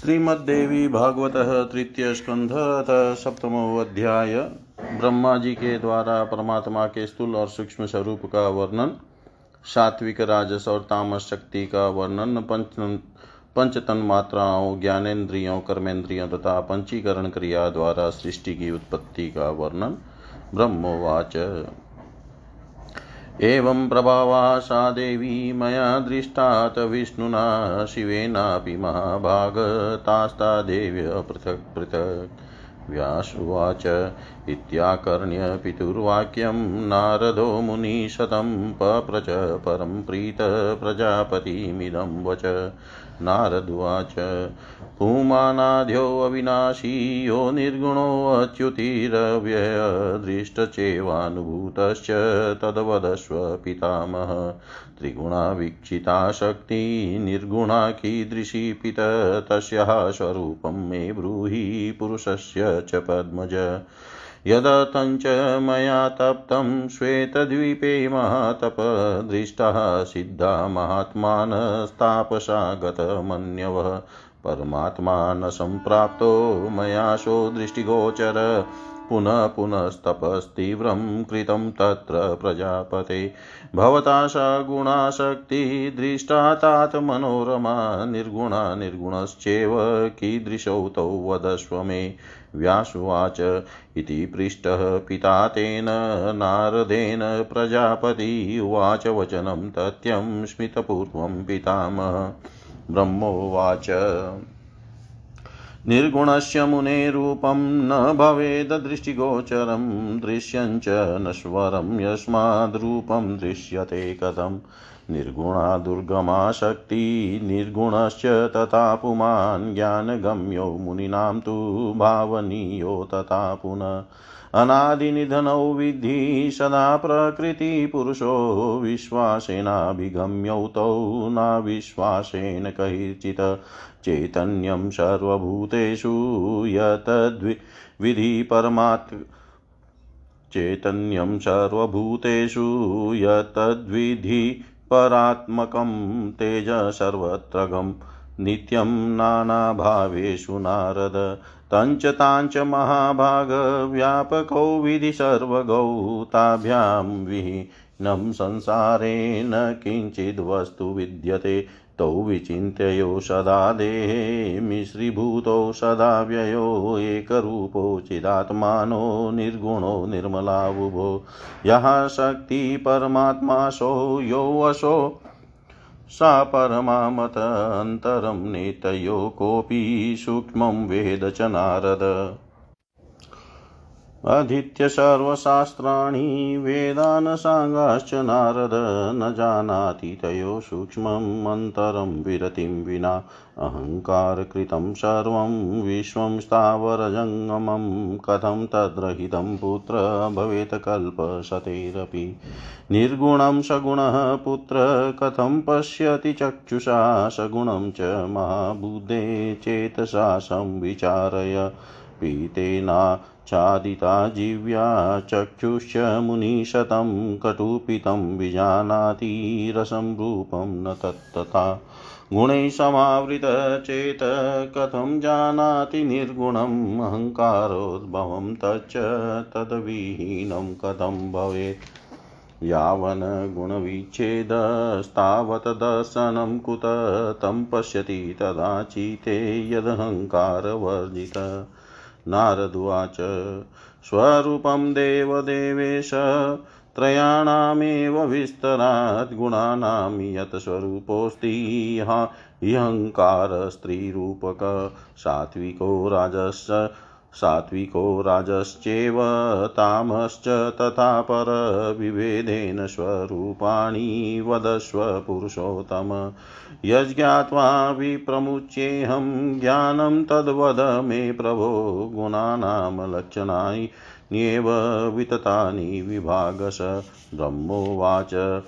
श्रीमद्देवी भागवत तृतीय स्कंध सप्तमो अध्याय ब्रह्मा जी के द्वारा परमात्मा के स्थूल और सूक्ष्म स्वरूप का वर्णन, सात्विक राजस और तामस शक्ति का वर्णन, पंच पंचतन मात्राओं ज्ञानेन्द्रियों कर्मेंद्रियों तथा पंचीकरण क्रिया द्वारा सृष्टि की उत्पत्ति का वर्णन ब्रह्मोवाच। एवं प्रभावा सा देवी मया दृष्टात् विष्णुना शिवेनापि महाभागतास्ता देव्य पृथक् पृथक्। व्यासुवाच इत्याकर्ण्य पितुर्वाक्यं नारदो मुनिशतं पप्रच परं प्रीत प्रजापतिमिदं वच। नारदुवाच। पुमानाद्योऽविनाशी यो निर्गुणोऽच्युतिरव्ययदृष्टचेवानुभूतश्च तद्वदस्व पितामह। त्रिगुणावीक्षिता शक्ति निर्गुणा कीदृशी पित, तस्याः स्वरूपं मे ब्रूहि पुरुषस्य च पद्मज। यदतञ्च मया तप्तं श्वेतद्वीपे महातपदृष्टः सिद्धा महात्मानस्तापसा गतमन्यवः परमात्मा न सम्प्राप्तो मयाशो दृष्टिगोचर। पुनः पुनस्तपस्तीव्रं कृतं तत्र प्रजापते। भवता सगुणाशक्तिदृष्टा तात मनोरमा। निर्गुणा निर्गुणश्चेव कीदृशौ तौ वदस्व मे। व्यासुवाच इति पृष्टः पिता तेन नारदेन प्रजापति उवाच वचनं तथ्यं स्मितपूर्वं पितामह। ब्रह्मोवाच। निर्गुणस्य मुनेरूपं न भवेद् दृष्टिगोचरं दृश्यञ्च नश्वरं यस्माद्रूपं दृश्यते कथम्। निर्गुणा दुर्गमा शक्ति, निर्गुणश्च तथा पुमान् ज्ञानगम्यो मुनीनां तु भावनीयो तथा पुनः। अनादिनिधनौ विद्धि, सदा प्रकृतिपुरुषो विश्वासेनाभिगम्यौ तौ नाविश्वासेन कैर्चित् चैतन्यं सर्वभूतेषु यतद्विधि परमात् चैतन्यं सर्वभूतेषु यतद्विधि परात्मकं तेज सर्वत्रगं नित्यं नानाभावेषु नारद। तञ्च ताञ्च महाभागव्यापकौ विधि सर्वगौ ताभ्यां विहीनं संसारे न किञ्चिद्वस्तु विद्यते। तौ विचिन्त्यो सदा देहे मिश्रीभूतौ सदा व्ययो एकरूपो चिदात्मानो निर्गुणो निर्मलावुभो। यः शक्ति परमात्मासो यो वशो सा परमामत अन्तरं नेतयो कोऽपि सूक्ष्मं वेद च नारद। अधीत्य सर्वशास्त्राणि वेदान् साङ्गाश्च नारद न जानाति तयो सूक्ष्मम् अन्तरं विरतिं विना अहङ्कारकृतं सर्वं विश्वं स्थावरजङ्गमं कथं तद्रहितं पुत्र भवेत् कल्पशतैरपि निर्गुणं सगुणः पुत्र कथं पश्यति चक्षुषा सगुणं च महाबुद्धे चेतसा संविचारय पीतेना चादिता जीव्या चक्षुश्च मुनिशतं कटुपितं विजानाति रसं रूपं न तत्तथा गुणैः समावृतचेत कथं जानाति निर्गुणम् अहङ्कारोद्भवं तच्च तद्विहीनं कथं भवेत्। यावन् गुणविच्छेदस्तावत् दर्शनं कुत तं पश्यति तदा यदहङ्कारवर्जित। नारदुवाच। स्वरूपं देवदेवेश त्रयाणामेव विस्तरात् गुणानां यत् स्वरूपोऽस्ति। ह्यहङ्कारस्त्रीरूपक सात्विको राजस् सात्विको राजश्चेव तामश्च तथा परविभेदेन स्वरूपाणि वदस्व पुरुषोत्तम। यज्ञात्वा विप्रमुच्येऽहं ज्ञानं तद्वद मे प्रभो गुणानां लक्षणान्येव विततानि विभागश। ब्रह्मोवाच।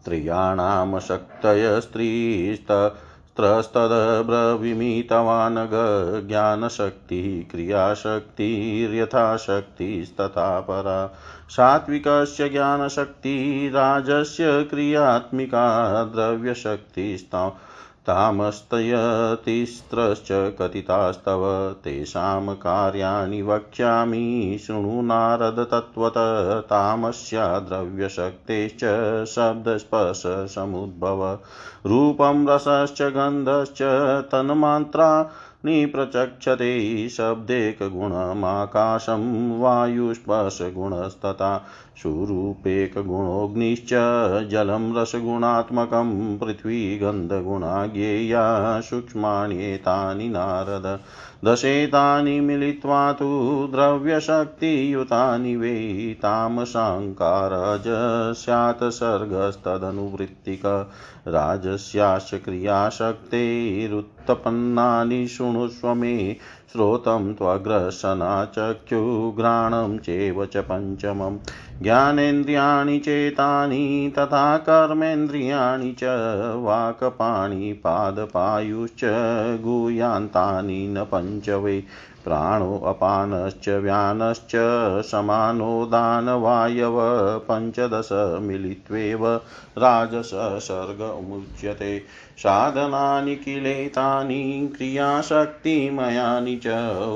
स्त्रियाणां शक्तयस्त्रीस्त त्रस्तदब्रवीमितवान् ज्ञानशक्तिः क्रियाशक्तिर्यथाशक्तिस्तथा परा। सात्विकस्य ज्ञानशक्तिराजस्य क्रियात्मिका द्रव्यशक्तिस्ता तामस्तयतिस्त्रश्च कथितास्तव, तेषां कार्याणि वक्ष्यामि, शृणु नारद तत्त्वत तामस्या द्रव्यशक्तेश्च शब्दस्पर्शसमुद्भव, रूपं रसश्च गन्धश्च तन्मात्रा निप्रचक्षते शब्देकगुणमाकाशं वायुस्पर्शगुणस्तथा सुरूपेकगुणोऽग्निश्च जलं रसगुणात्मकं पृथ्वी गन्धगुणा ज्ञेया सूक्ष्माण्येतानि नारद। दशेतानि मिलित्वा तु द्रव्यशक्तियुतानि वै तामसाङ्कारज स्यात् सर्गस्तदनुवृत्तिक। राजस्याश्च क्रियाशक्तेरुत्पन्नानि शृणुष्व मे श्रोतं त्वग्रसनाचक्षुघ्राणं चैव च पञ्चमम्। ज्ञानेन्द्रियाणि चेतानि तथा कर्मेन्द्रियाणि च वाक्पाणिपादपायुश्च गूयान्तानि न पञ्च वै प्राणोऽपानश्च व्यानश्च समानोदानवायव पञ्चदश मिलित्वेव राजससर्गमुच्यते साधनानि किलेतानि क्रियाशक्तिमयानि च,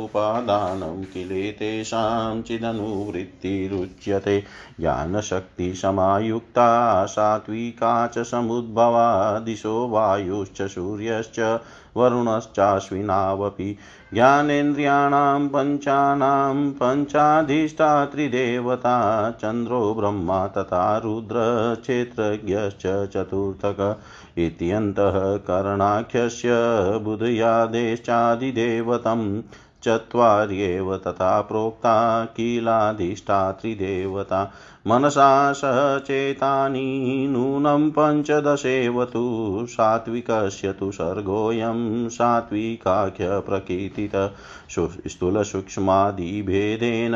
उपादानं किलेतेषां चिदनुवृत्तिरुच्यते। ज्ञानशक्तिसमायुक्ता सात्विका च समुद्भवा, दिशो वायुश्च सूर्यश्च वरुणश्चाश्विनावपि ज्ञानेन्द्रियाणां पञ्चानां पञ्चाधिष्ठात्रिदेवता चन्द्रो ब्रह्मा तथा रुद्रक्षेत्रज्ञश्च चतुर्थक इत्यन्तः करणाख्यस्य बुधयादेश्चादिदेवतं चत्वार्येव तथा प्रोक्ता किलाधिष्ठात्रिदेवता मनसा सचेतानि नूनं पञ्चदशेव तु सात्विकस्य तु सर्गोऽयं सात्विकाख्यप्रकीर्तित स्थूलसूक्ष्मादिभेदेन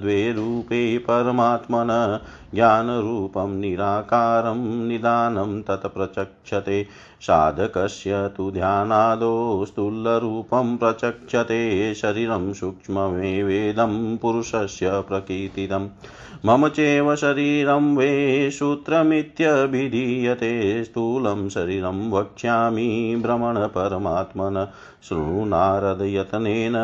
द्वे रूपे परमात्मन ज्ञानरूपं निराकारं निदानं तत्प्रचक्षते साधकस्य तु ध्यानादो स्थूलरूपं प्रचक्षते। शरीरं सूक्ष्ममेवेदं पुरुषस्य प्रकीर्तितम् मम चैव शरीरं वे सूत्रमित्यभिधीयते। स्थूलं शरीरं वक्ष्यामि भ्रमणपरमात्मन। शृणु नारदयतनेन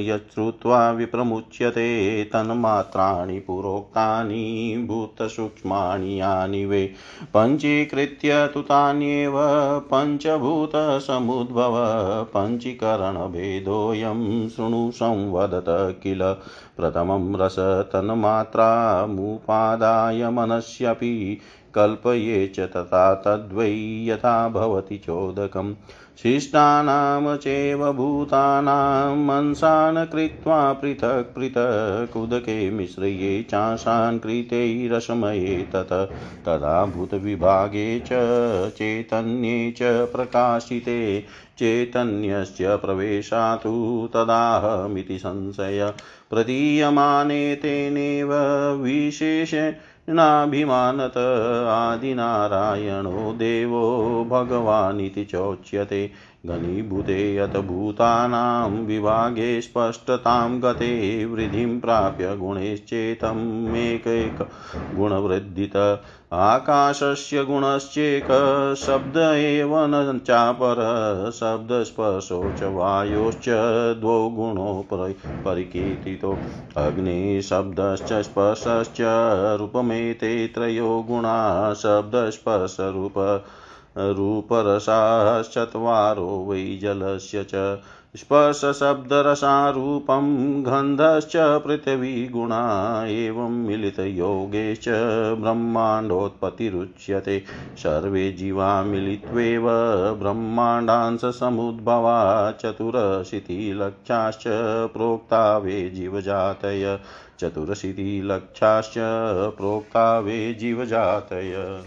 यच्छ्रुत्वा विप्रमुच्यते। तन्मात्राणि पुरोक्तानि भूतसूक्ष्माणि वे पञ्चीकृत्य तु तान्येव पञ्चभूतसमुद्भव पञ्चीकरणभेदोऽयं शृणु संवदत किल। प्रथमं रसतन्मात्रामुपादाय मनस्यपि कल्पये च तथा तद्वै यथा भवति चोदकम्। शिष्टानां चैव भूतानां मनसान् कृत्वा पृथक् पृथक् उदके मिश्रये चाशान् कृतैरसमये तत तदा भूतविभागे च चैतन्ये च प्रकाशिते चैतन्यस्य प्रवेशातु तदाहमिति संशय प्रतीयमाने तेनेव विशेष नाभिमानत आदिनारायणो देवो भगवानिति चोच्यते। घनीभूते यत भूतानां विभागे स्पष्टतां गते वृद्धिं प्राप्य गुणैश्चेतम् एकैक गुणवृद्धित। आकाशस्य गुणश्चेक शब्द एव न चापर शब्दस्पर्शो च वायोश्च द्वौ गुणो परिकीर्तितो। अग्निशब्दश्च स्पर्शश्च रूपमेते त्रयो गुणा शब्दस्पर्शरूप रूपरसाश्चत्वारो वै जलस्य च स्पर्शशब्दरसारूपं गन्धश्च पृथिवीगुणा एवं मिलितयोगेश्च ब्रह्माण्डोत्पत्तिरुच्यते। सर्वे जीवा मिलित्वेव ब्रह्माण्डांशसमुद्भवा चतुरशीतिलक्षाश्च प्रोक्ता वे जीवजातय। चतुरशीतिलक्षाश्च प्रोक्ता वे जीवजातय।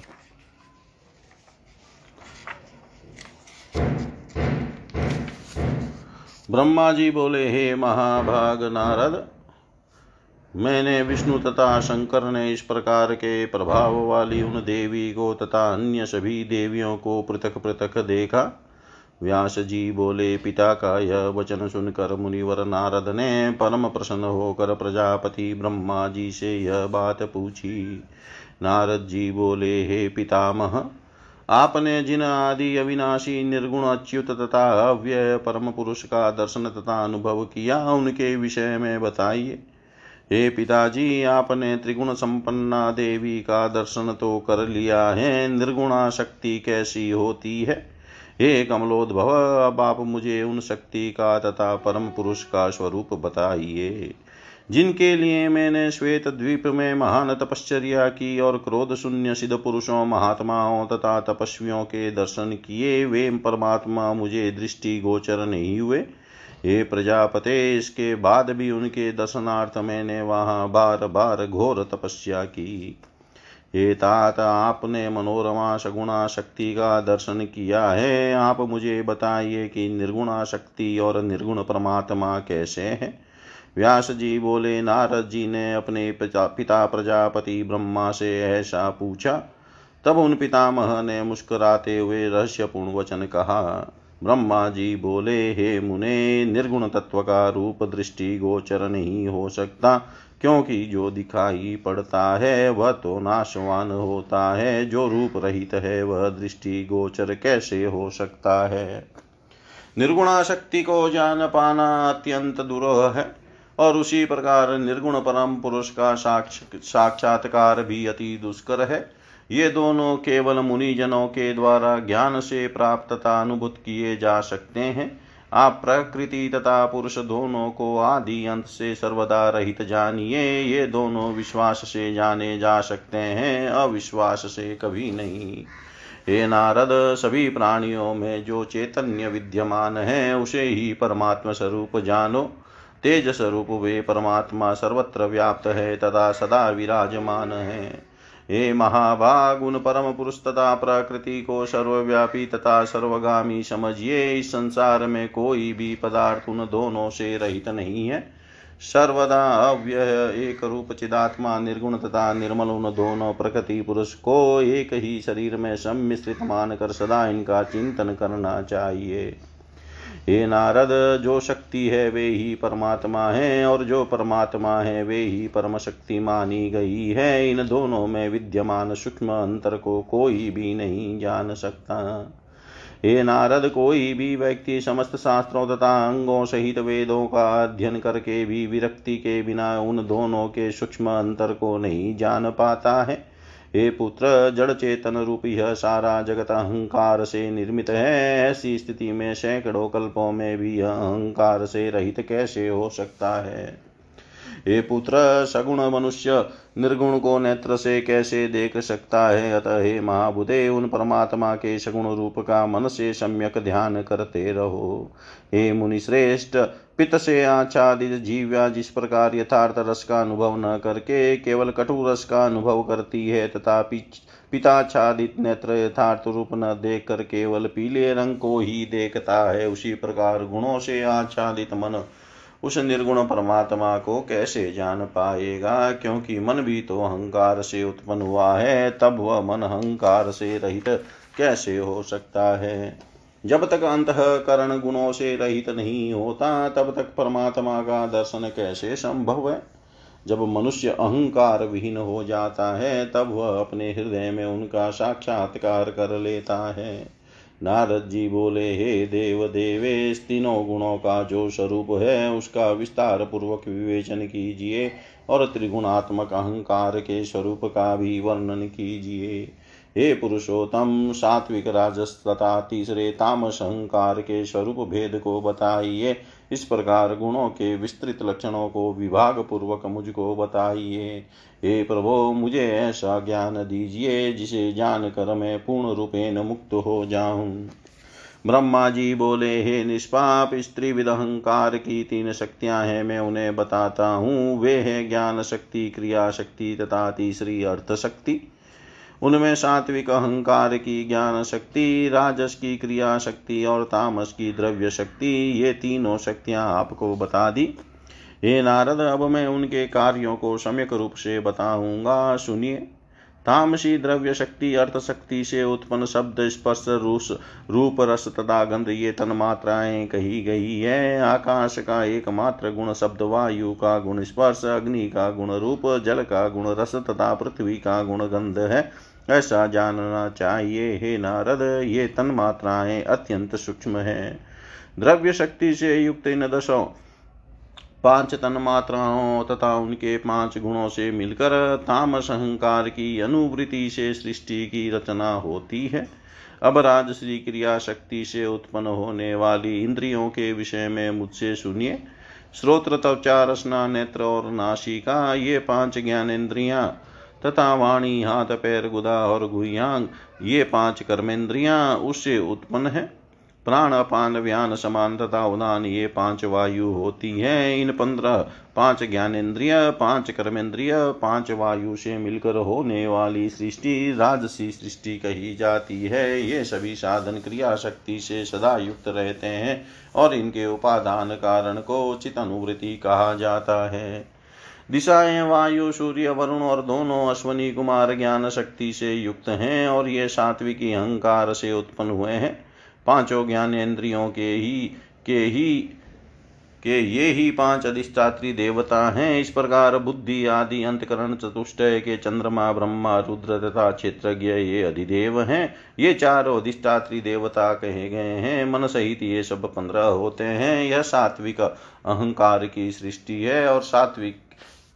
ब्रह्मा जी बोले, हे महाभाग नारद, मैंने विष्णु तथा शंकर ने इस प्रकार के प्रभाव वाली उन देवी को तथा अन्य सभी देवियों को पृथक पृथक देखा। व्यास जी बोले, पिता का यह वचन सुनकर मुनिवर नारद ने परम प्रसन्न होकर प्रजापति ब्रह्मा जी से यह बात पूछी। नारद जी बोले, हे पितामह आपने जिन आदि अविनाशी, निर्गुण, अच्युत तथा अव्यय परम पुरुष का दर्शन तथा अनुभव किया, उनके विषय में बताइए। हे पिताजी, आपने त्रिगुण संपन्ना देवी का दर्शन तो कर लिया है निर्गुणा शक्ति कैसी होती है? हे कमलोद्भव, अब आप मुझे उन शक्ति का तथा परम पुरुष का स्वरूप बताइए। जिनके लिए मैंने श्वेत द्वीप में महान तपश्चर्या की और क्रोध शून्य सिद्ध पुरुषों, महात्माओं तथा तपस्वियों के दर्शन किए, वे परमात्मा मुझे दृष्टि गोचर नहीं हुए। हे प्रजापते, इसके बाद भी उनके दर्शनार्थ मैंने वहाँ बार बार घोर तपस्या की। हे तात, आपने मनोरमा सगुणा शक्ति का दर्शन किया है। आप मुझे बताइए कि निर्गुणा शक्ति और निर्गुण परमात्मा कैसे हैं? व्यास जी बोले, नारद जी ने अपने पिता प्रजापति ब्रह्मा से ऐसा पूछा। तब उन पितामह ने मुस्कुराते हुए रहस्यपूर्ण वचन कहा। ब्रह्मा जी बोले, हे मुने, निर्गुण तत्व का रूप दृष्टि गोचर नहीं हो सकता, क्योंकि जो दिखाई पड़ता है वह तो नाशवान होता है। जो रूप रहित है वह दृष्टि गोचर कैसे हो सकता है? निर्गुणा शक्ति को जान पाना अत्यंत दुरूह है। और उसी प्रकार निर्गुण परम पुरुष का साक्ष साक्षात्कार भी अति दुष्कर है। ये दोनों केवल मुनिजनों के द्वारा ज्ञान से प्राप्त तथा अनुभूत किए जा सकते हैं। आप प्रकृति तथा पुरुष दोनों को आदि अंत से सर्वदा रहित जानिए। ये दोनों विश्वास से जाने जा सकते हैं, अविश्वास से कभी नहीं। हे नारद, सभी प्राणियों में जो चैतन्य विद्यमान है, उसे ही परमात्मा स्वरूप जानो। तेज स्वरूप वे परमात्मा सर्वत्र व्याप्त है तथा सदा विराजमान है। हे महाभाग उन परम पुरुष तथा प्रकृति को सर्वव्यापी तथा सर्वगामी समझिए, इस संसार में कोई भी पदार्थ उन दोनों से रहित नहीं है। सर्वदा अव्यय एक रूप चिदात्मा, निर्गुण तथा निर्मल उन दोनों प्रकृति पुरुष को एक ही शरीर में सम्मिश्रित मानकर सदा इनका चिंतन करना चाहिए। हे नारद, जो शक्ति है वे ही परमात्मा है, और जो परमात्मा है वे ही परम शक्ति मानी गई है। इन दोनों में विद्यमान सूक्ष्म अंतर को कोई भी नहीं जान सकता। हे नारद, कोई भी व्यक्ति समस्त शास्त्रों तथा अंगों सहित वेदों का अध्ययन करके भी विरक्ति के बिना उन दोनों के सूक्ष्म अंतर को नहीं जान पाता है। हे पुत्र जड़ चेतन रूप यह सारा जगत अहंकार से निर्मित है। ऐसी स्थिति में सैकड़ों कल्पों में भी यह अहंकार से रहित कैसे हो सकता है? हे पुत्र, सगुण मनुष्य, निर्गुण को नेत्र से कैसे देख सकता है? अतः हे महाबुदे, उन परमात्मा के सगुण रूप का मन से सम्यक ध्यान करते रहो। हे मुनिश्रेष्ठ पित से आच्छादित जीव्या जिस प्रकार यथार्थ रस का अनुभव न करके केवल कटु रस का अनुभव करती है तथा पिताच्छादित नेत्र यथार्थ रूप न देख कर केवल पीले रंग को ही देखता है, उसी प्रकार गुणों से आच्छादित मन उस निर्गुण परमात्मा को कैसे जान पाएगा? क्योंकि मन भी तो अहंकार से उत्पन्न हुआ है, तब वह मन अहंकार से रहित कैसे हो सकता है? जब तक अंतकरण गुणों से रहित नहीं होता, तब तक परमात्मा का दर्शन कैसे संभव है? जब मनुष्य अहंकार विहीन हो जाता है, तब वह अपने हृदय में उनका साक्षात्कार कर लेता है। नारद जी बोले, हे देव देवेश तीनों गुणों का जो स्वरूप है, उसका विस्तार पूर्वक विवेचन कीजिए और त्रिगुणात्मक अहंकार के स्वरूप का भी वर्णन कीजिए। हे पुरुषोत्तम, सात्विक राजस तथा तीसरे तामस अहंकार के स्वरूप भेद को बताइए। इस प्रकार गुणों के विस्तृत लक्षणों को विभाग पूर्वक मुझको बताइए। हे प्रभो, मुझे ऐसा ज्ञान दीजिए जिसे जानकर मैं पूर्ण रूपेण मुक्त हो जाऊँ। ब्रह्मा जी बोले, हे निष्पाप स्त्री विद अहंकार की तीन शक्तियाँ हैं, मैं उन्हें बताता हूँ। वे है ज्ञान शक्ति, क्रिया शक्ति तथा तीसरी अर्थ शक्ति उनमें सात्विक अहंकार की ज्ञान शक्ति, राजस की क्रिया शक्ति और तामस की द्रव्य शक्ति, ये तीनों शक्तियाँ आपको बता दी। हे नारद, अब मैं उनके कार्यों को सम्यक रूप से बताऊँगा। सुनिए। तामसी द्रव्य शक्ति, अर्थ शक्ति से उत्पन्न शब्द स्पर्श रूस, रूप रस तथा गंध, ये तन मात्राएँ कही गई है। आकाश का एकमात्र गुण शब्द, वायु का गुण स्पर्श, अग्नि का गुण रूप, जल का गुण रस तथा पृथ्वी का गुण गंध है। ऐसा जानना चाहिए, हे नारद, ये तन्मात्राएँ अत्यंत सूक्ष्म है। द्रव्य शक्ति से युक्त इन दशों पाँच तन मात्राओं तथा उनके पाँच गुणों से मिलकर तामस अहंकार की अनुवृत्ति से सृष्टि की रचना होती है। अब राजश्री क्रिया शक्ति से उत्पन्न होने वाली इंद्रियों के विषय में मुझसे सुनिए। श्रोत्र त्वचा रसना नेत्र और नाशिका ये पाँच ज्ञानेन्द्रियाँ, तथा वाणी, हाथ, पैर, गुदा और गुह्यांग, ये पाँच कर्मेंद्रियाँ उससे उत्पन्न है। प्राण अपान व्यान समान तथा उदान ये पाँच वायु होती है। इन पंद्रह, पाँच ज्ञानेन्द्रिय, पाँच कर्मेंद्रिय पाँच वायु से मिलकर होने वाली सृष्टि राजसी सृष्टि कही जाती है। ये सभी साधन क्रिया शक्ति से सदा युक्त रहते हैं और इनके उपादान कारण को चित अनुवृत्ति कहा जाता है। दिशाएँ वायु, सूर्य, वरुण और दोनों अश्वनी कुमार ज्ञान शक्ति से युक्त हैं और ये सात्विकी अहंकार से उत्पन्न हुए हैं। पाँचों ज्ञानेन्द्रियों के ही के ही, के ये ही पाँच अधिष्ठात्री देवता हैं। इस प्रकार बुद्धि आदि अंतकरण चतुष्टय के चंद्रमा, ब्रह्मा, रुद्र तथा क्षेत्रज्ञ ये अधिदेव हैं। ये चारों अधिष्ठात्री देवता कहे गए हैं। मन सहित ये सब पंद्रह होते हैं। यह सात्विक अहंकार की सृष्टि है और सात्विक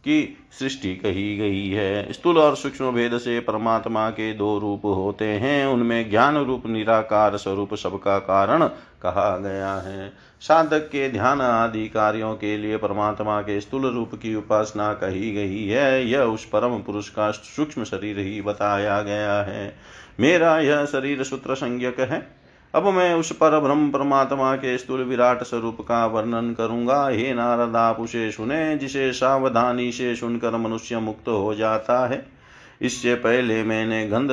की सृष्टि कही गई है। स्थूल और सूक्ष्म भेद से परमात्मा के दो रूप होते हैं। उनमें ज्ञान रूप, निराकार स्वरूप सबका कारण कहा गया है। साधक के ध्यान आदि कार्यों के लिए परमात्मा के स्थूल रूप की उपासना कही गई है। यह उस परम पुरुष का सूक्ष्म शरीर ही बताया गया है। मेरा यह शरीर सूत्र संज्ञक है। अब मैं उस पर ब्रह्म परमात्मा के स्थूल विराट स्वरूप का वर्णन करूँगा। हे नारद, आप उसे सुने, जिसे सावधानी से सुनकर मनुष्य मुक्त हो जाता है। इससे पहले मैंने गंध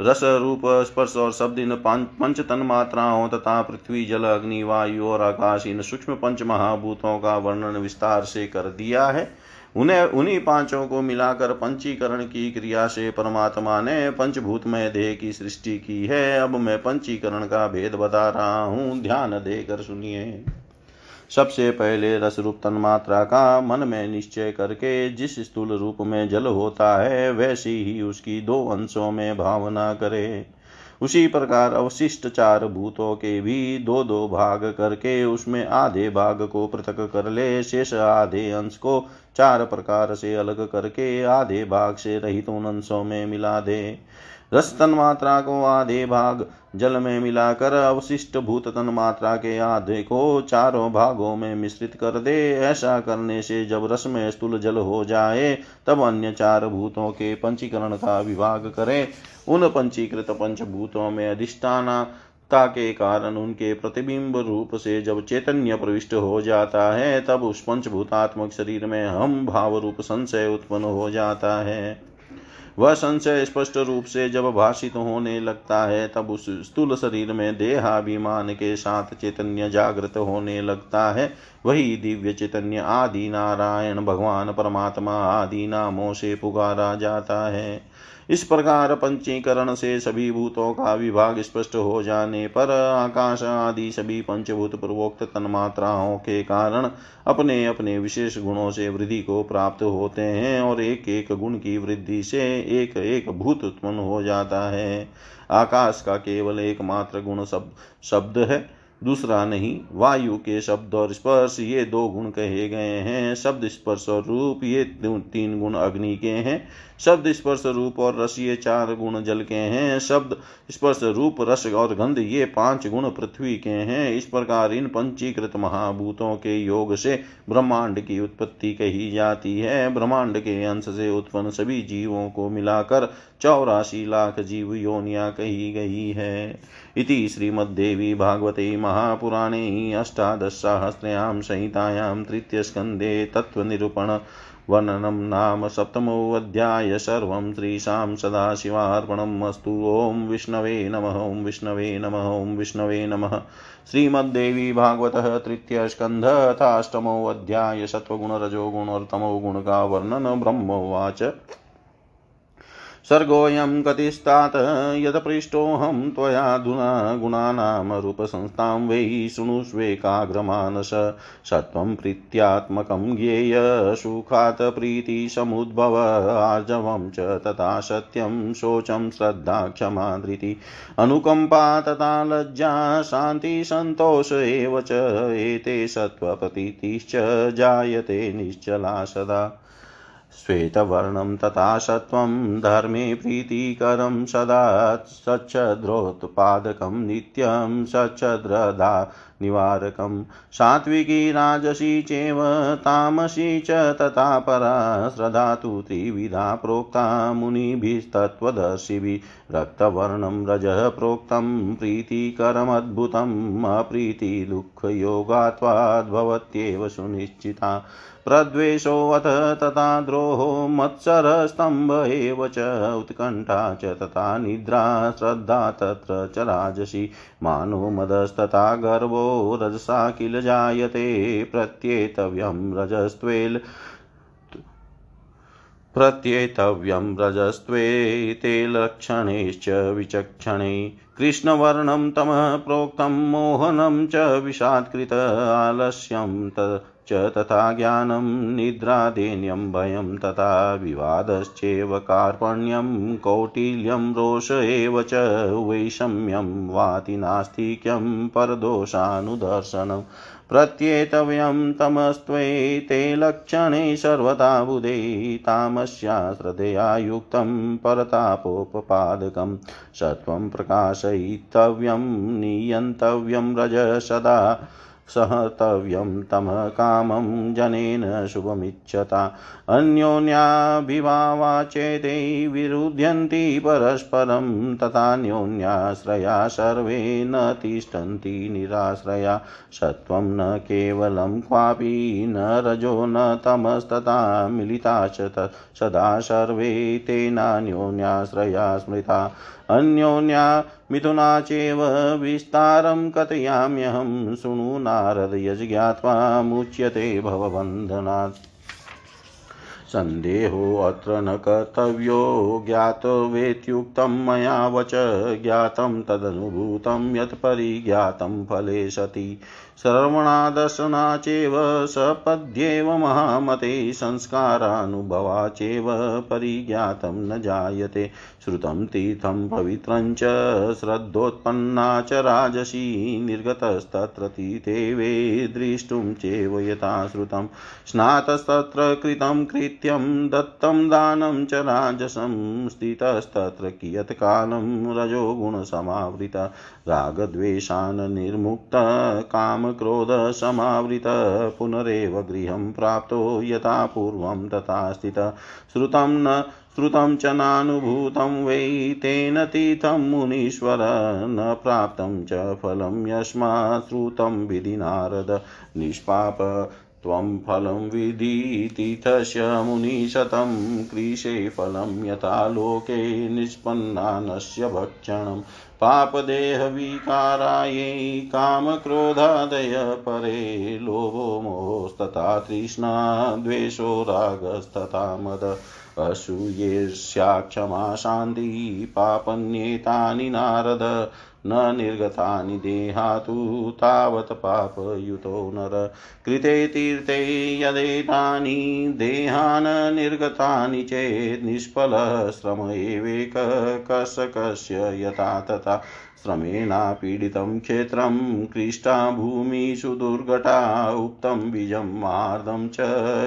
रस रूप, स्पर्श और शब्द इन पंच तन मात्राओं तथा पृथ्वी, जल, अग्नि, वायु और आकाश इन सूक्ष्म पंच महाभूतों का वर्णन विस्तार से कर दिया है। उन्हें उन्हीं पाँचों को मिलाकर पंचीकरण की क्रिया से परमात्मा ने पंचभूतमय देह की सृष्टि की है। अब मैं पंचीकरण का भेद बता रहा हूँ। ध्यान देकर सुनिए। सबसे पहले रस रूप तन्मात्रा का मन में निश्चय करके जिस स्थूल रूप में जल होता है, वैसी ही उसकी दो अंशों में भावना करे। उसी प्रकार अवशिष्ट चार भूतों के भी दो दो भाग करके उसमें आधे भाग को पृथक कर ले, शेष आधे अंश को चार प्रकार से अलग करके आधे भाग से रहित उन अंशों में मिला दे। रस तन मात्रा को आधे भाग जल में मिलाकर अवशिष्ट भूत तन मात्रा के आधे को चारों भागों में मिश्रित कर दे। ऐसा करने से जब रस में स्थूल जल हो जाए, तब अन्य चार भूतों के पंचीकरण का विभाग करे। उन पंचीकृत पंचभूतों में अधिष्ठाना ता के कारण उनके प्रतिबिंब रूप से जब चैतन्य प्रविष्ट हो जाता है, तब उस पंचभूतात्मक शरीर में हम भाव रूप संशय उत्पन्न हो जाता है। वह संशय स्पष्ट रूप से जब भाषित होने लगता है, तब उस स्थूल शरीर में देहाभिमान के साथ चैतन्य जागृत होने लगता है। वही दिव्य चैतन्य आदि नारायण, भगवान, परमात्मा आदि नामों से पुकारा जाता है। इस प्रकार पंचीकरण से सभी भूतों का विभाग स्पष्ट हो जाने पर आकाश आदि सभी पंचभूत पूर्वोक्त तन्मात्राओं के कारण अपने अपने विशेष गुणों से वृद्धि को प्राप्त होते हैं और एक एक गुण की वृद्धि से एक एक भूत उत्पन्न हो जाता है। आकाश का केवल एकमात्र गुण शब्द है। दूसरा नहीं, वायु के शब्द और स्पर्श ये दो गुण कहे गए हैं। शब्द स्पर्श और रूप ये तीन गुण अग्नि के हैं। शब्द स्पर्श रूप और रस ये चार गुण जल के हैं। शब्द स्पर्श रूप, रस और गंध ये पाँच गुण पृथ्वी के हैं। इस प्रकार इन पंचीकृत महाभूतों के योग से ब्रह्मांड की उत्पत्ति कही जाती है। ब्रह्मांड के अंश से उत्पन्न सभी जीवों को मिलाकर चौरासी लाख जीव योनिया कही गई है। इति श्रीमद्देवी भागवते महापुराणे अष्टादशसाहस्रयां संहितायां तृतीयस्कन्धे तत्त्वनिरूपण वर्णनं नाम सप्तमोऽध्याय सर्वं श्रीशां सदाशिवार्पणम् अस्तु। ॐ विष्णवे नमः, ॐ विष्णवे नमः, ॐ विष्णवे नमः। श्रीमद्देवी भागवतः अध्याय सत्त्वगुणरजोगुणोर्तमो गुण का वर्णन ब्रह्मोवाच सर्गोऽयं गतिस्तात् यत्पृष्टोऽहं त्वयाधुना गुणानां रूपसंस्थां वै शृणुष्वेकाग्रमानस सत्त्वं प्रीत्यात्मकं ज्ञेय सुखात् प्रीतिसमुद्भव आर्जवं च तथा सत्यं शोचं श्रद्धा क्षमा धृति अनुकम्पा तथा लज्जा शान्तिसन्तोष एव च एते सत्त्वप्रतीतिश्च जायते निश्चला सदा श्वेतवर्णं तथा सत्त्वं धर्मे प्रीतिकरं सदा सच्छद्रोत्पादकं नित्यं सच्छद्रदा निवारकं सात्विकी राजसी चेव तामसी च तथा परा श्रद्धा तु त्रिविधा प्रोक्ता मुनिभिस्तत्त्वदर्शिभिः। रक्तवर्णं रजः प्रोक्तं प्रीतिकरमद्भुतम्, अप्रीतिदुःखयोगात्वाद्भवत्येव सुनिश्चिता। प्रद्वेषोऽथ तथा द्रोहो मत्सरस्तम्भ एव च उत्कण्ठा च तथा निद्रा, श्रद्धा तत्र च राजसी। मानो मदस्तथा गर्वो रजसा किल जायते प्रत्येतव्यं रजस्त्वेल। प्रत्येतव्यं रजस्त्वे ते लक्षणैश्च विचक्षणे। कृष्णवर्णं तमः प्रोक्तं मोहनं च विषात्कृत आलस्यं च तथा ज्ञानं निद्रादेन्यं भयं तथा विवादश्चेव कार्पण्यं कौटिल्यं रोष एव च वैषम्यं वाति नास्तिक्यं परदोषानुदर्शनम् प्रत्येतव्यं तमस्त्वैते लक्षणे सर्वदा बुधे तामस्या श्रद्धया परतापोपपादकं सत्त्वं प्रकाशयितव्यं नियन्तव्यं रज सदा सहतव्यं तमः कामं जनेन शुभमिच्छता। अन्योन्याभिभावाचेते विरुध्यन्ति परस्परं तथान्योन्याश्रया सर्वे न तिष्ठन्ति निराश्रया। सत्त्वं न केवलं क्वापि न रजो न तमस्तथा मिलिता च सदा सर्वे तेनान्योन्याश्रया स्मृता। अन्योन्या मिथुना चैव विस्तारं कथयाम्यहं। शृणु नारद यज्ञात्वा मुच्यते भवबन्धनात्। सन्देहोऽत्र न कर्तव्यो ज्ञातवेत्युक्तं मया वच ज्ञातं तदनुभूतं यत् परिज्ञातं फले सति। श्रवणादर्शना चैव सपद्येव महामते संस्कारानुभवा चैव परिज्ञातं न जायते। श्रुतं तीर्थं पवित्रं च श्रद्धोत्पन्ना च राजसी, निर्गतस्तत्र तीर्थे वे द्रष्टुं चैव यथा श्रुतं। स्नातस्तत्र कृतं कृत्यं, दत्तं दानं च राजसं, स्थितस्तत्र कियत्कालं रजोगुणसमावृत। रागद्वेषान् निर्मुक्त काम क्रोधसमावृतः पुनरेव गृहं प्राप्तो यथा पूर्वं तथा स्थितः। श्रुतं न, श्रुतं च नानुभूतं वै तेन तीर्थं मुनीश्वर, न प्राप्तं च फलं यस्मात् श्रुतं विधि नारद निष्पाप त्वं फलं विधितीर्थस्य मुनिशतं क्रीशे फलं यथा लोके निष्पन्नानस्य भक्षणं। पापदेहविकारायै कामक्रोधादय परे लोभो मोस्तथा तृष्णा द्वेषो रागस्तथा मद। असूयेष्या क्षमा शान्ति पापन्येतानि नारद। न निर्गतानि देहातु तावत् पापयुतो नर। कृते तीर्थे यदेतानि देहान् निर्गतानि चेत् निष्फलश्रम एवेककर्षकस्य यथा तथा। श्रमेणापीडितं क्षेत्रं क्लिष्टा भूमिषु दुर्घटा उक्तं बीजं मार्दं च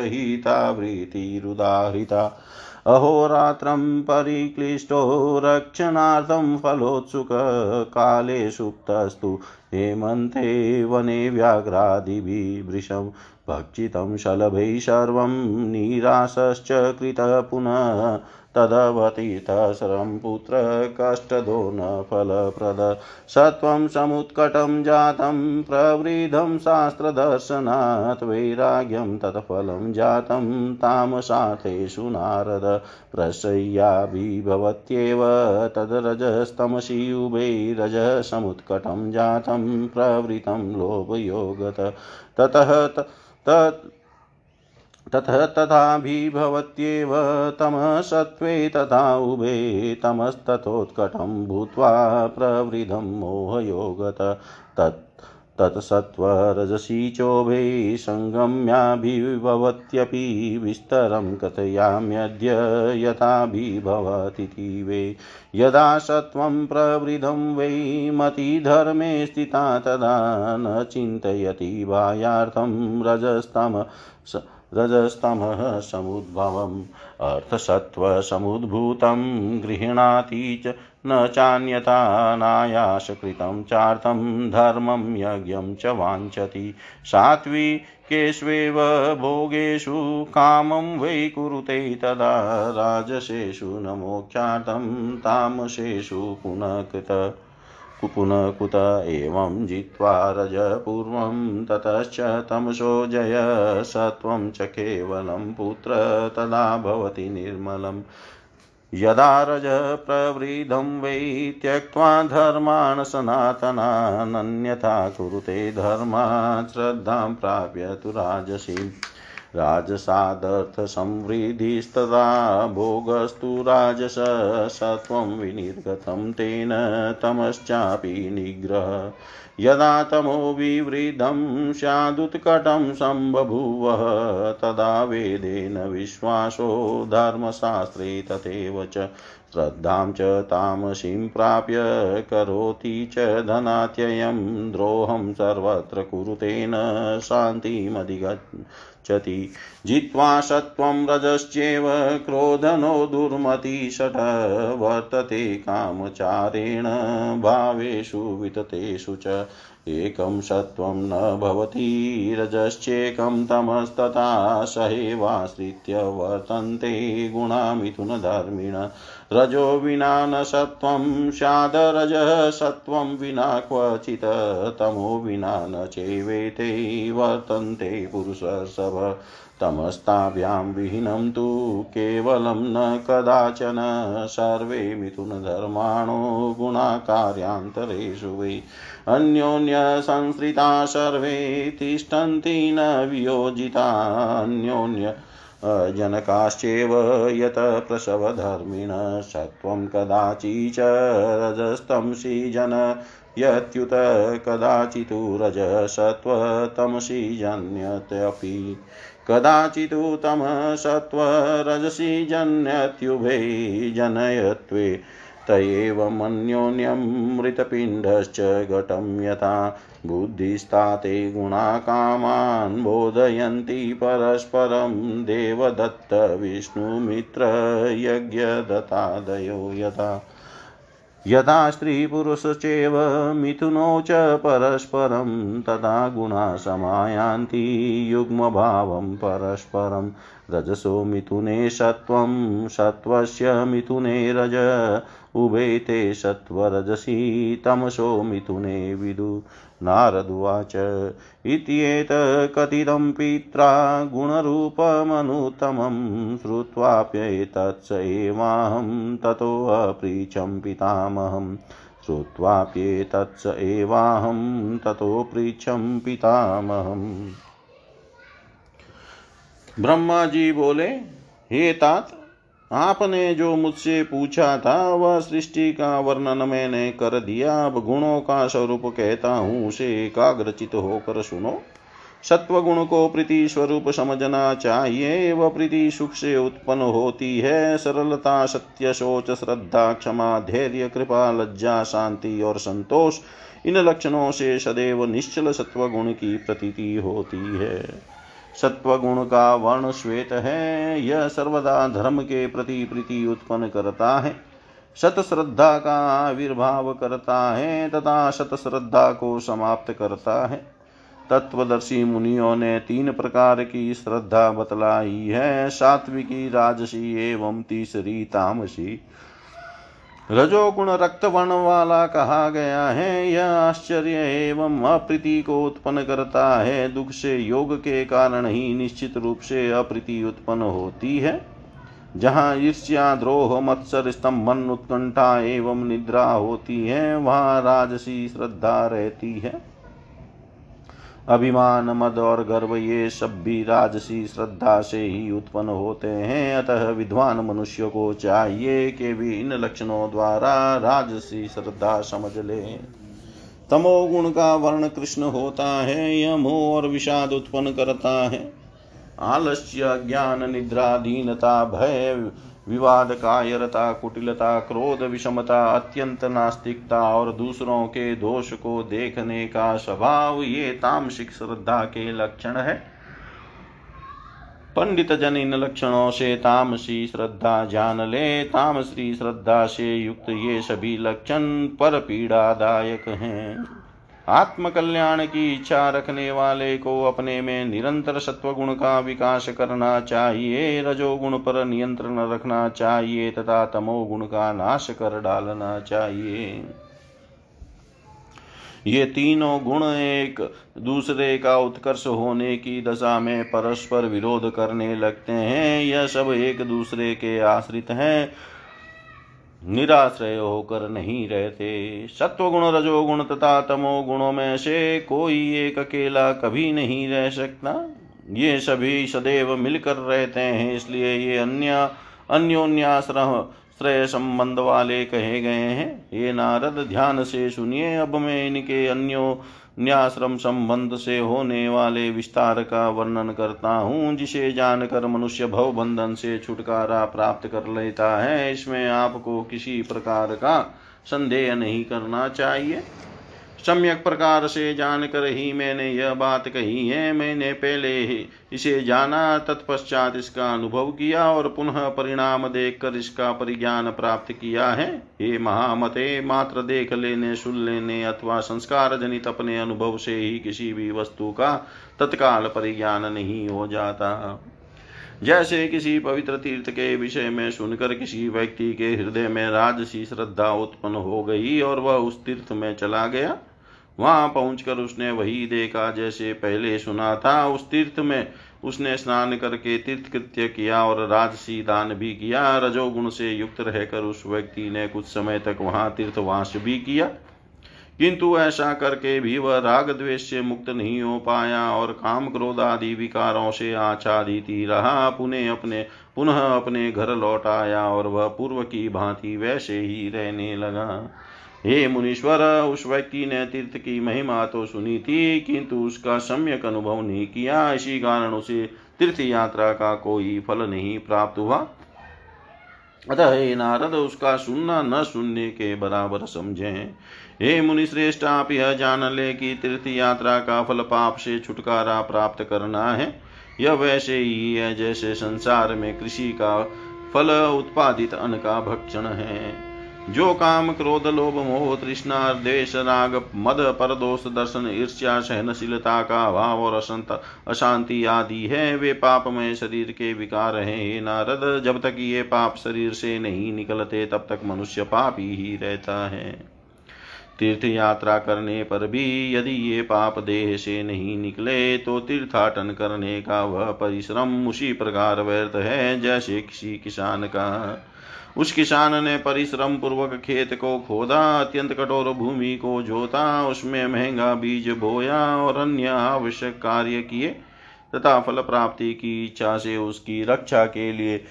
हितावृत्तिरुदाहृता अहोरात्रं परिक्लिष्टो रक्षणार्थं फलोत्सुककाले सुप्तस्तु। हेमन्ते वने व्याघ्रादिभिः वृषं। भक्षितं शलभैः सर्वं निराशश्च कृतः पुनः तदवतीर्थशरं पुत्र कष्टदो न फलप्रद सत्वं समुत्कटं जातं, प्रवृद्धं शास्त्रदर्शनात् वैराग्यं तत्फलं जातं तामसाथेषु नारद। प्रशय्याभिभवत्येव तद्रजस्तमसि उभे रजः समुत्कटं जातं प्रवृतं लोभयोगत। ततः तत् ततः तथाभिभवत्येव तमसत्त्वे तथा उभे तमस्तथोत्कटं भूत्वा प्रवृद्धं मोहयोगत। तत् तत्सत्त्वरजसी चोभे सङ्गम्याभिभवत्यपि विस्तरं कथयाम्यद्य यथाभिभवतीति वै यदा सत्त्वं प्रवृद्धं वै मतिधर्मे स्थिता तदा न चिन्तयति बाह्यार्थं रजस्तम रजस्तमः समुद्भवम्। अर्थसत्त्वसमुद्भूतं गृह्णाति च न चान्यथा नायासकृतं चार्थं धर्मं यज्ञं च वाञ्छति। सात्विकेष्वेव भोगेषु कामं वै कुरुते तदा राजसेषु न मोक्षार्थं तामसेषु पुनः कृत पुनः कुत एवं जित्वा रज पूर्वं ततश्च तमसो जय। सत्वं च केवलं पुत्र तदा भवति निर्मलम्। यदा रज प्रवृद्धं वै त्यक्त्वा धर्मान् सनातनानन्यथा कुरुते धर्मात् श्रद्धां प्राप्य तु राजसीम् राजसादर्थसंवृद्धिस्तदा भोगस्तु राजस सत्वं विनिर्गतं तेन तमश्चापि निग्रह। यदा तमो विवृद्धं स्यादुत्कटं सम्बभूवः, तदा वेदेन विश्वासो धर्मशास्त्रे तथैव च श्रद्धां च तामसीं प्राप्य करोति च धनात्ययं द्रोहं सर्वत्र कुरुतेन शान्तिमधिगच्छति जित्वा सत्त्वं रजश्चैव क्रोधनो दुर्मतिषट वर्तते कामचारेण भावेषु विततेषु च। एकं सत्त्वं न भवति, रजश्चेकं तमस्तथा सहेवाश्रित्य वर्तन्ते गुणामिथुनधर्मिण। रजो विना न सत्त्वं स्यादरजः सत्त्वं विना क्वचित्, तमो विना न चैवेते वर्तन्ते पुरुषसभ तमस्ताभ्यां विहीनं तु केवलं न कदाचन। सर्वे मिथुनधर्माणो गुणाकार्यान्तरेषु वै अन्योन्यसंसृता सर्वे तिष्ठन्ति न वियोजिता। अन्योन्य जनकाश्चैव यत प्रसवधर्मिण सत्त्वं कदाचिच रजस्तं जन यत्युत कदाचित् रजसत्त्वतमसि कदाचित् तमसत्त्वरजसि जन्यत्युभे जनयत्वे त एवमन्योन्यं मृतपिण्डश्च घटं यथा। बुद्धिस्ताते गुणाकामान् बोधयन्ति परस्परं देवदत्तविष्णुमित्रयज्ञदत्तादयो यथा। यथा स्त्रीपुरुषश्चैव मिथुनो च परस्परं, तदा गुणा समायान्ति युग्मभावं परस्परं। रजसो मिथुने सत्त्वं, सत्त्वस्य मिथुने रज। उभे ते सत्त्वरजसी तमसो मिथुने विदु। नारदुवाच इत्येतकथितं पित्रा गुणरूपमनुत्तमं श्रुत्वाप्येतत्स एवाहं ततोऽप्रीचं पितामहम् श्रुत्वाप्येतत्स एवाहं ततो पितामहम् ब्रह्मा जी बोले, हे तात आपने जो मुझसे पूछा था, वह सृष्टि का वर्णन मैंने कर दिया। अब गुणों का स्वरूप कहता हूँ, उसे एकाग्रचित होकर सुनो। सत्व गुण को प्रीति स्वरूप समझना चाहिए, वह प्रीति सुख से उत्पन्न होती है। सरलता, सत्य, सोच, श्रद्धा, क्षमा, धैर्य, कृपा, लज्जा, शांति और संतोष, इन लक्षणों से सदैव निश्चल सत्व गुण की प्रतीति होती है। सत्वगुण का वर्ण श्वेत है यह सर्वदा धर्म के प्रति प्रीति उत्पन्न करता है। सत श्रद्धा का आविर्भाव करता है, तथा सत श्रद्धा को समाप्त करता है। तत्वदर्शी मुनियों ने तीन प्रकार की श्रद्धा बतलाई है, सात्विकी, राजसी एवं तीसरी तामसी। रजोगुण रक्त वर्ण वाला कहा गया है, यह आश्चर्य एवं अप्रीति को उत्पन्न करता है। दुख से योग के कारण ही निश्चित रूप से अप्रीति उत्पन्न होती है। जहाँ ईर्ष्या, द्रोह, मत्सर स्तंभन उत्कंठा एवं निद्रा होती है, वहाँ राजसी श्रद्धा रहती है। अभिमान, मद और गर्व ये सब भी राजसी श्रद्धा से ही उत्पन्न होते हैं। अतः विद्वान मनुष्य को चाहिए कि भी इन लक्षणों द्वारा राजसी श्रद्धा समझ ले। तमोगुण का वर्ण कृष्ण होता है, यह मोह और विषाद उत्पन्न करता है। आलस्य, ज्ञान निद्रा दीनता भय विवाद कायरता कुटिलता, क्रोध, विषमता, अत्यंत नास्तिकता और दूसरों के दोष को देखने का स्वभाव, ये तामसिक श्रद्धा के लक्षण है। पंडित जन इन लक्षणों से तामसी श्रद्धा जान ले। तामसी श्रद्धा से युक्त ये सभी लक्षण पर पीड़ादायक हैं। आत्म कल्याण की इच्छा रखने वाले को अपने में निरंतर सत्व गुण का विकास करना चाहिए, रजोगुण पर नियंत्रण रखना चाहिए तथा तमोगुण का नाश कर डालना चाहिए। ये तीनों गुण एक दूसरे का उत्कर्ष होने की दशा में परस्पर विरोध करने लगते हैं। यह सब एक दूसरे के आश्रित हैं। निराश्रय होकर नहीं रहते। सत्वगुण, रजोगुण तथा तमो गुणों में से कोई एक अकेला कभी नहीं रह सकता। ये सभी सदैव मिलकर रहते हैं, इसलिए ये अन्य, अन्योन्याश्रय श्रेय संबंध वाले कहे गए हैं। ये नारद, ध्यान से सुनिए, अब मैं इनके अन्यो न्याश्रम संबंध से होने वाले विस्तार का वर्णन करता हूँ, जिसे जानकर मनुष्य भव बंधन से छुटकारा प्राप्त कर लेता है। इसमें आपको किसी प्रकार का संदेह नहीं करना चाहिए। सम्यक प्रकार से जानकर ही मैंने यह बात कही है, मैंने पहले ही इसे जाना, तत्पश्चात इसका अनुभव किया और पुनः परिणाम देखकर इसका परिज्ञान प्राप्त किया है। हे महामते, मात्र देख लेने, सुन लेने अथवा संस्कार जनित अपने अनुभव से ही किसी भी वस्तु का तत्काल परिज्ञान नहीं हो जाता। जैसे किसी पवित्र तीर्थ के विषय में सुनकर किसी व्यक्ति के हृदय में राजसी श्रद्धा उत्पन्न हो गई और वह उस तीर्थ में चला गया वहाँ पहुंचकर उसने वही देखा, जैसे पहले सुना था। उस तीर्थ में उसने स्नान करके तीर्थ कृत्य किया और राजसी दान भी किया। रजोगुण से युक्त रहकर उस व्यक्ति ने कुछ समय तक वहाँ तीर्थवास भी किया। किंतु ऐसा करके भी वह राग द्वेष से मुक्त नहीं हो पाया और काम क्रोध आदि विकारों से आच्छादित ही रहा। पुनः अपने पुनः अपने घर लौट आया और वह पूर्व की भांति वैसे ही रहने लगा। हे मुनीश्वर, उस व्यक्ति ने तीर्थ की महिमा तो सुनी थी, किंतु उसका सम्यक अनुभव नहीं किया। इसी कारण उसे तीर्थ यात्रा का कोई फल नहीं प्राप्त हुआ। अतः हे नारद, उसका सुनना न सुनने के बराबर समझे। हे मुनिश्रेष्ठ, आप यह जान ले कि तीर्थ यात्रा का फल पाप से छुटकारा प्राप्त करना है। यह वैसे ही है जैसे संसार में कृषि का फल उत्पादित अन्न का भक्षण है। जो काम क्रोध, लोभ, मोह, तृष्णा देश राग, मद पर दोष दर्शन, ईर्ष्या, सहनशीलता का अभाव और असंत, अशांति आदि है, वे पाप में शरीर के विकार हैं नारद। जब तक ये पाप शरीर से नहीं निकलते, तब तक मनुष्य पापी ही रहता है। तीर्थ यात्रा करने पर भी यदि ये पाप देह से नहीं निकले तो तीर्थाटन करने का वह परिश्रम उसी प्रकार व्यर्थ है, जैसे किसी किसान का उस किसान ने परिश्रम पूर्वक खेत को खोदा, अत्यंत कठोर भूमि को जोता, उसमें महँगा बीज बोया और अन्य आवश्यक कार्य किए, तथा फल प्राप्ति की इच्छा से उसकी रक्षा के लिए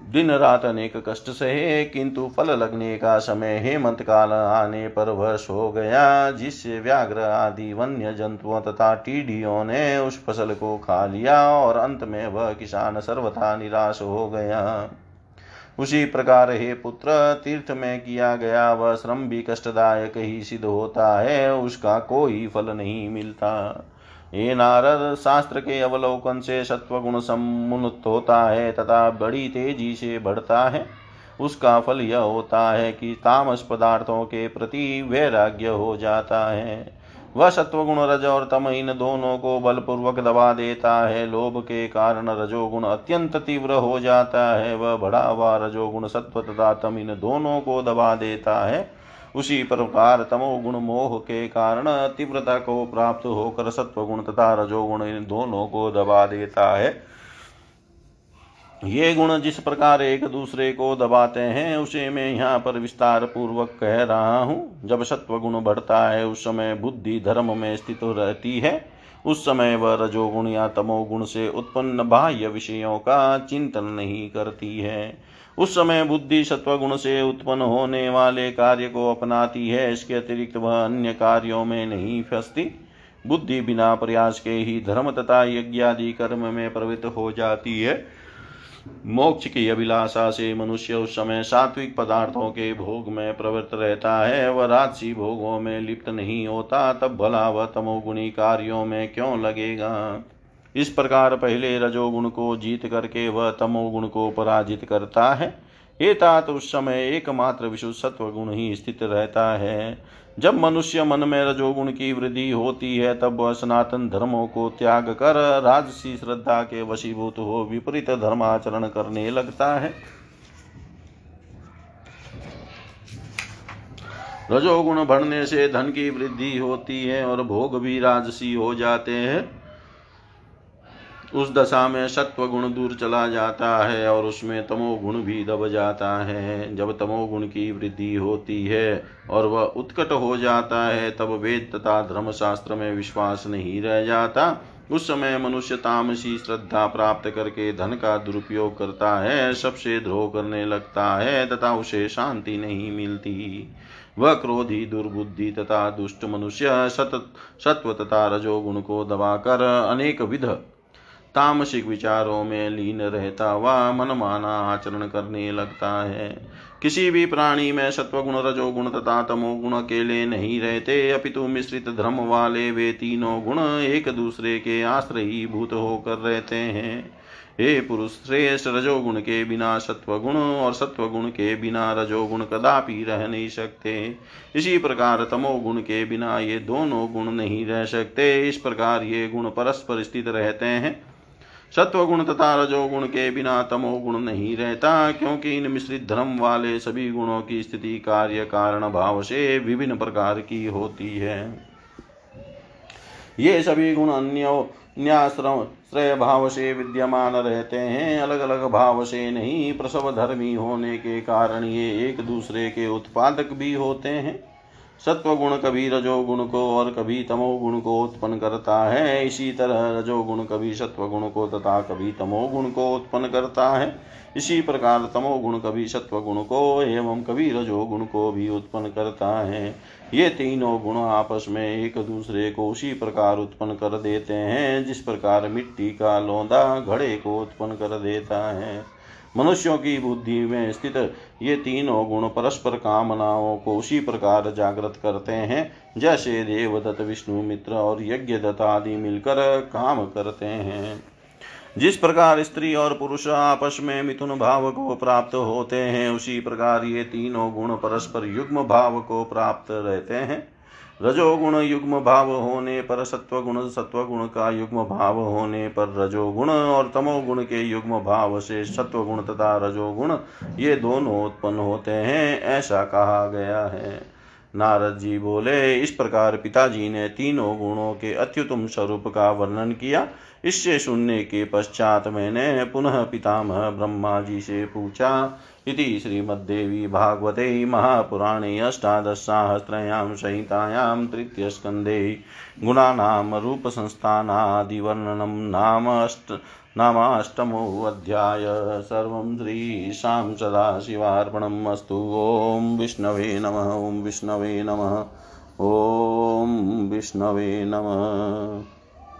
दिन रात अनेक कष्ट सहे, किंतु फल लगने का समय हेमंत काल आने पर वह सो गया, जिससे व्याघ्र आदि वन्य जंतुओं तथा टीडियों ने उस फ़सल को खा लिया और अंत में वह किसान सर्वथा निराश हो गया। उसी प्रकार हे पुत्र, तीर्थ में किया गया वह श्रम भी कष्टदायक ही सिद्ध होता है, उसका कोई फल नहीं मिलता। ये नारद, शास्त्र के अवलोकन से सत्वगुण समुन्नत होता है, तथा बड़ी तेज़ी से बढ़ता है। उसका फल यह होता है कि तामस पदार्थों के प्रति वैराग्य हो जाता है। वह सत्वगुण रज और तम इन दोनों को बलपूर्वक दबा देता है। लोभ के कारण रजोगुण अत्यंत तीव्र हो जाता है। वह बढ़ा हुआ रजोगुण सत्व तथा तम इन दोनों को दबा देता है। उसी प्रकार तमोगुण मोह के कारण तीव्रता को प्राप्त होकर सत्वगुण तथा रजोगुण इन दोनों को दबा देता है। ये गुण जिस प्रकार एक दूसरे को दबाते हैं, उसे मैं यहाँ पर विस्तार पूर्वक कह रहा हूँ। जब सत्व गुण बढ़ता है, उस समय बुद्धि धर्म में स्थित रहती है। उस समय वह रजोगुण या तमोगुण से उत्पन्न बाह्य विषयों का चिंतन नहीं करती है। उस समय बुद्धि सत्वगुण से उत्पन्न होने वाले कार्य को अपनाती है, इसके अतिरिक्त वह अन्य कार्यों में नहीं फंसती। बुद्धि बिना प्रयास के ही धर्म तथा यज्ञादि कर्म में प्रवृत्त हो जाती है। मोक्ष की अभिलाषा से मनुष्य उस समय सात्विक पदार्थों के भोग में प्रवृत्त रहता है। वह राजसी भोगों में लिप्त नहीं होता। तब भला वह तमोगुणी कार्यों में क्यों लगेगा? इस प्रकार पहले रजोगुण को जीत करके वह तमोगुण को पराजित करता है। एतात उस समय एकमात्र विशुद्ध सत्व गुण ही स्थित रहता है। जब मनुष्य मन में रजोगुण की वृद्धि होती है, तब वह सनातन धर्मों को त्याग कर राजसी श्रद्धा के वशीभूत हो विपरीत धर्माचरण करने लगता है। रजोगुण बढ़ने से धन की वृद्धि होती है और भोग भी राजसी हो जाते हैं। उस दशा में सत्व गुण दूर चला जाता है और उसमें तमोगुण भी दब जाता है। जब तमोगुण की वृद्धि होती है और वह उत्कट हो जाता है, तब वेद तथा धर्मशास्त्र में विश्वास नहीं रह जाता। उस समय मनुष्य तामसी श्रद्धा प्राप्त करके धन का दुरुपयोग करता है, सबसे द्रोह करने लगता है तथा उसे शांति नहीं मिलती। वह क्रोधी, दुर्बुद्धि तथा दुष्ट मनुष्य सत सत्व तथा रजोगुण को दबाकर अनेक विध तामसिक विचारों में लीन रहता हुआ मनमाना आचरण करने लगता है। किसी भी प्राणी में सत्वगुण, रजोगुण तथा तमोगुण अकेले नहीं रहते। अपितु मिश्रित धर्म वाले वे तीनों गुण एक दूसरे के आश्रयी भूत होकर रहते हैं। हे पुरुष, श्रेष्ठ रजोगुण के बिना सत्वगुण और सत्वगुण के बिना रजोगुण कदापि रह नहीं सकते। इसी प्रकार तमोगुण के बिना ये दोनों गुण नहीं रह सकते। इस प्रकार ये गुण परस्पर स्थित रहते हैं। सत्वगुण तथा रजोगुण के बिना तमोगुण नहीं रहता, क्योंकि इन मिश्रित धर्म वाले सभी गुणों की स्थिति कार्य कारण भाव से विभिन्न प्रकार की होती है। ये सभी गुण अन्य श्रेय भाव से विद्यमान रहते हैं। अलग अलग भाव से नहीं, प्रसव धर्मी होने के कारण ये एक दूसरे के उत्पादक भी होते हैं। सत्वगुण कभी रजोगुण को और कभी तमोगुण को उत्पन्न करता है। इसी तरह रजोगुण कभी सत्वगुण को तथा कभी तमोगुण को उत्पन्न करता है। इसी प्रकार तमोगुण कभी सत्वगुण को एवं कभी रजोगुण को भी उत्पन्न करता है। ये तीनों गुण आपस में एक दूसरे को उसी प्रकार उत्पन्न कर देते हैं, जिस प्रकार मिट्टी का लौंदा घड़े को उत्पन्न कर देता है। मनुष्यों की बुद्धि में स्थित ये तीनों गुण परस्पर कामनाओं को उसी प्रकार जागृत करते हैं, जैसे देवदत्त, विष्णु मित्र और यज्ञ दत्त आदि मिलकर काम करते हैं। जिस प्रकार स्त्री और पुरुष आपस में मिथुन भाव को प्राप्त होते हैं, उसी प्रकार ये तीनों गुण परस्पर युग्म भाव को प्राप्त रहते हैं। रजोगुण युग्म भाव होने पर सत्वगुण सत्वगुण का युग्म भाव होने पर रजोगुण और तमोगुण के युग्म भाव से सत्वगुण तथा रजोगुण ये दोनों उत्पन्न होते हैं, ऐसा कहा गया है। नारद जी बोले, इस प्रकार पिताजी ने तीनों गुणों के अत्युतम स्वरूप का वर्णन किया। इससे सुनने के पश्चात मैंने पुनः पितामह ब्रह्मा जी से पूछा, इति श्रीमद्देवी भागवते महापुराणे अष्टादशसाहस्रयां संहितायां तृतीयस्कन्धे गुणानां रूपसंस्थानादिवर्णनं नाम अष्ट, नामाष्टमोऽध्याय। सर्वं श्रीशां सदाशिवार्पणम् अस्तु। ॐ विष्णवे नमः। ॐ विष्णवे नमः। ॐ विष्णवे नमः।